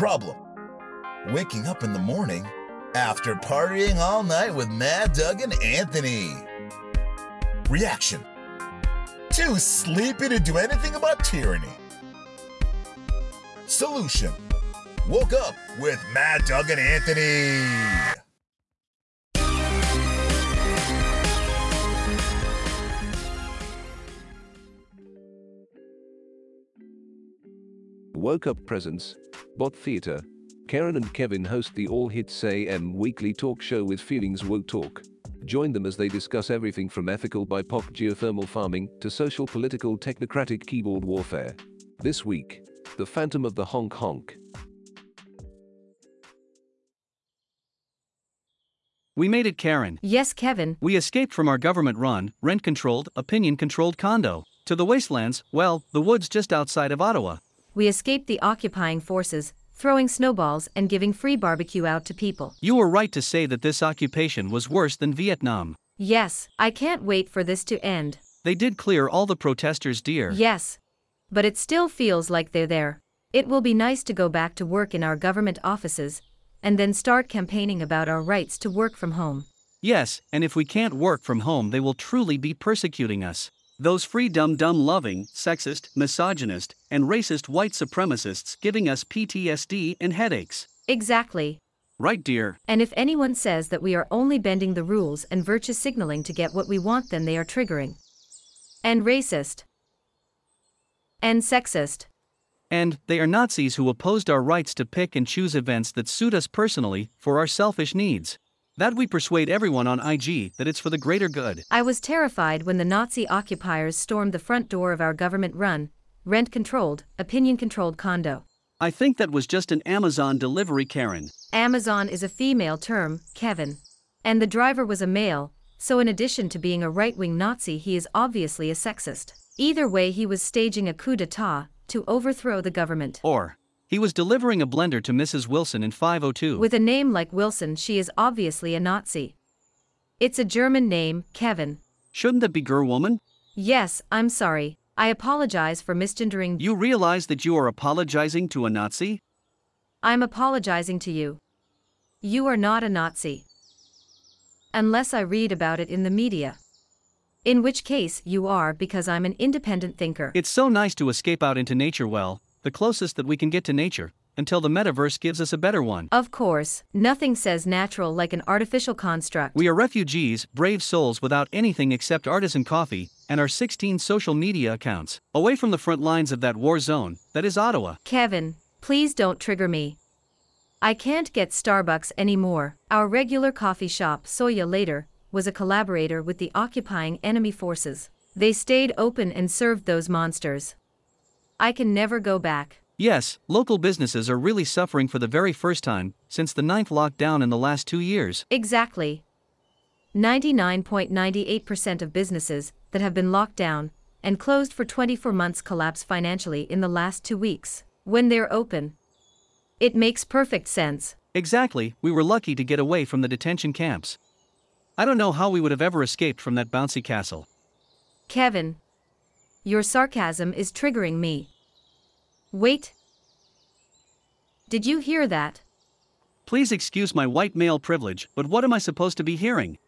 problem. Waking up in the morning after partying all night with Mad Doug and Anthony. Reaction. Too sleepy to do anything about tyranny. Solution. Woke up with Mad Doug and Anthony. Woke Up Presents, Bot Theatre. Karen and Kevin host the All Hits AM weekly talk show with Feelings Woke Talk. Join them as they discuss everything from ethical BIPOC geothermal farming to social political technocratic keyboard warfare. This week, The Phantom of the Honk Honk. We made it, Karen. Yes, Kevin. We escaped from our government run, rent controlled, opinion controlled condo to the wastelands, well, the woods just outside of Ottawa. We escaped the occupying forces, throwing snowballs and giving free barbecue out to people. You were right to say that this occupation was worse than Vietnam. Yes, I can't wait for this to end. They did clear all the protesters, dear. Yes. But it still feels like they're there. It will be nice to go back to work in our government offices, and then start campaigning about our rights to work from home. Yes, and if we can't work from home, they will truly be persecuting us. Those free dumb dumb loving, sexist, misogynist, and racist white supremacists giving us PTSD and headaches. Exactly. Right, dear. And if anyone says that we are only bending the rules and virtue signaling to get what we want, then they are triggering. And racist. And sexist. And they are Nazis who opposed our rights to pick and choose events that suit us personally for our selfish needs. That we persuade everyone on IG that it's for the greater good. I was terrified when the Nazi occupiers stormed the front door of our government run, rent controlled, opinion controlled condo. I think that was just an Amazon delivery, Karen. Amazon is a female term, Kevin. And the driver was a male, so in addition to being a right wing Nazi, he is obviously a sexist. Either way, he was staging a coup d'etat to overthrow the government. Or, he was delivering a blender to Mrs. Wilson in 502. With a name like Wilson, she is obviously a Nazi. It's a German name, Kevin. Shouldn't that be Gerwoman? Yes, I'm sorry. I apologize for misgendering. You realize that you are apologizing to a Nazi? I'm apologizing to you. You are not a Nazi. Unless I read about it in the media. In which case, you are because I'm an independent thinker. It's so nice to escape out into nature, well, the closest that we can get to nature, until the metaverse gives us a better one. Of course, nothing says natural like an artificial construct. We are refugees, brave souls without anything except artisan coffee, and our 16 social media accounts, away from the front lines of that war zone, that is Ottawa. Kevin, please don't trigger me. I can't get Starbucks anymore. Our regular coffee shop, Soya later, was a collaborator with the occupying enemy forces. They stayed open and served those monsters. I can never go back. Yes, local businesses are really suffering for the very first time since the ninth lockdown in the last two years. Exactly. 99.98% of businesses that have been locked down and closed for 24 months collapse financially in the last two weeks. When they're open, it makes perfect sense. Exactly, we were lucky to get away from the detention camps. I don't know how we would have ever escaped from that bouncy castle. Kevin, your sarcasm is triggering me. Wait. Did you hear that? Please excuse my white male privilege, but what am I supposed to be hearing?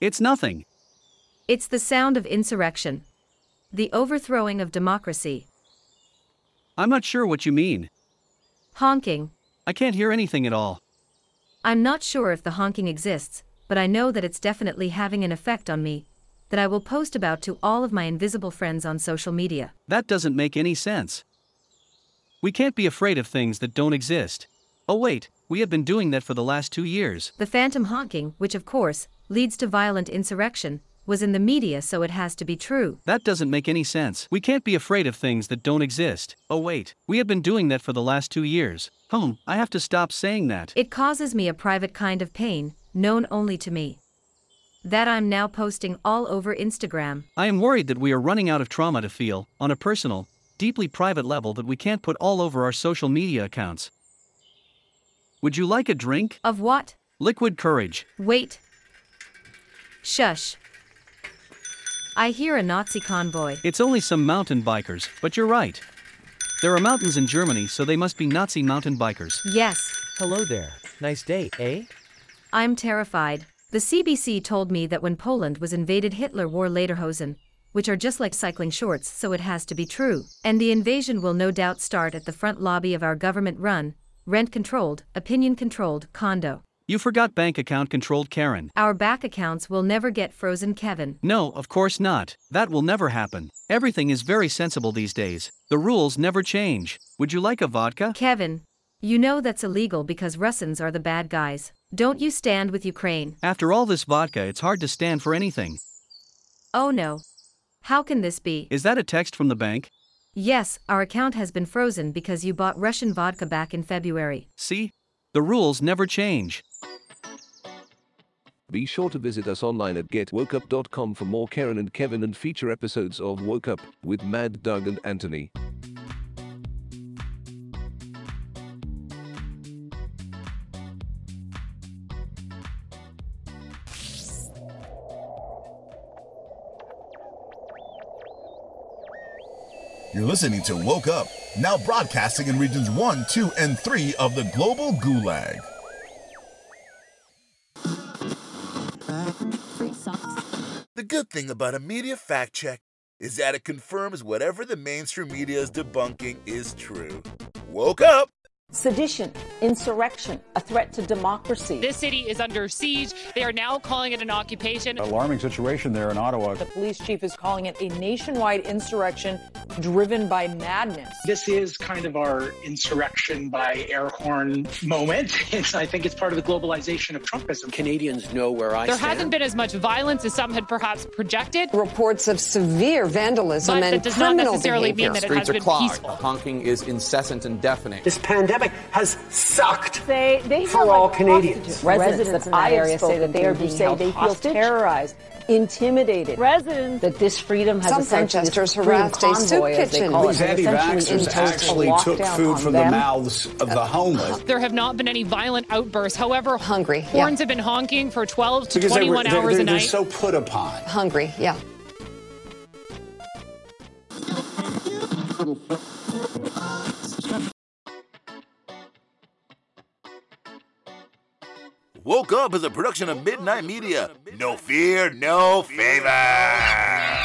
It's nothing. It's the sound of insurrection. The overthrowing of democracy. I'm not sure what you mean. Honking. I can't hear anything at all. I'm not sure if the honking exists, but I know that it's definitely having an effect on me, that I will post about to all of my invisible friends on social media. That doesn't make any sense. We can't be afraid of things that don't exist. Oh, wait, we have been doing that for the last two years. The phantom honking, which of course leads to violent insurrection, was in the media, so it has to be true. That doesn't make any sense. We can't be afraid of things that don't exist. Oh, wait, we have been doing that for the last two years. Home, I have to stop saying that. It causes me a private kind of pain, known only to me. That I'm now posting all over Instagram. I am worried that we are running out of trauma to feel, on a personal, deeply private level that we can't put all over our social media accounts. Would you like a drink? Of what? Liquid courage. Wait. Shush. I hear a Nazi convoy. It's only some mountain bikers, but you're right. There are mountains in Germany, so they must be Nazi mountain bikers. Yes, Hello there. Nice day, eh? I'm terrified. The CBC told me that when Poland was invaded, Hitler wore lederhosen, which are just like cycling shorts, so it has to be true. And the invasion will no doubt start at the front lobby of our government run, rent controlled, opinion controlled condo. You forgot bank account controlled Karen. Our back accounts will never get frozen, Kevin. No, of course not. That will never happen. Everything is very sensible these days. The rules never change. Would you like a vodka? Kevin, you know that's illegal because Russians are the bad guys. Don't you stand with Ukraine? After all this vodka, it's hard to stand for anything. Oh no. How can this be? Is that a text from the bank? Yes, our account has been frozen because you bought Russian vodka back in February. See? The rules never change. Be sure to visit us online at getwokeup.com for more Karen and Kevin and feature episodes of Woke Up with Mad Doug and Anthony. You're listening to Woke Up, now broadcasting in regions 1, 2, and 3 of the global gulag. The good thing about a media fact check is that it confirms whatever the mainstream media is debunking is true. Woke up! Sedition, insurrection, a threat to democracy. This city is under siege. They are now calling it an occupation. Alarming situation there in Ottawa. The police chief is calling it a nationwide insurrection driven by madness. This is kind of our insurrection by air horn moment. It's, I think it's part of the globalization of Trumpism. Canadians know where I There stand. hasn't been as much violence as some had perhaps projected, reports of severe vandalism but and that does not criminal necessarily behavior. mean that it Streets has are been clogged. peaceful. Honking is incessant and deafening. This pandemic has sucked. They, they For all like Canadians. hostages. Residents, in that that I area say that they are being say held they feel hostage. terrorized, intimidated. Residents that this freedom has Some essentially this protesters harassed a soup convoy, kitchen. These anti-vaxxers actually took food on from the mouths of the homeless. There have not been any violent outbursts. However, Hungry, yeah. horns have been honking for 12 to Because they were, 21 they're, hours they're, a they're night. so put upon. Hungry, yeah. Woke Up is a production of Midnight Media. No fear, no favor.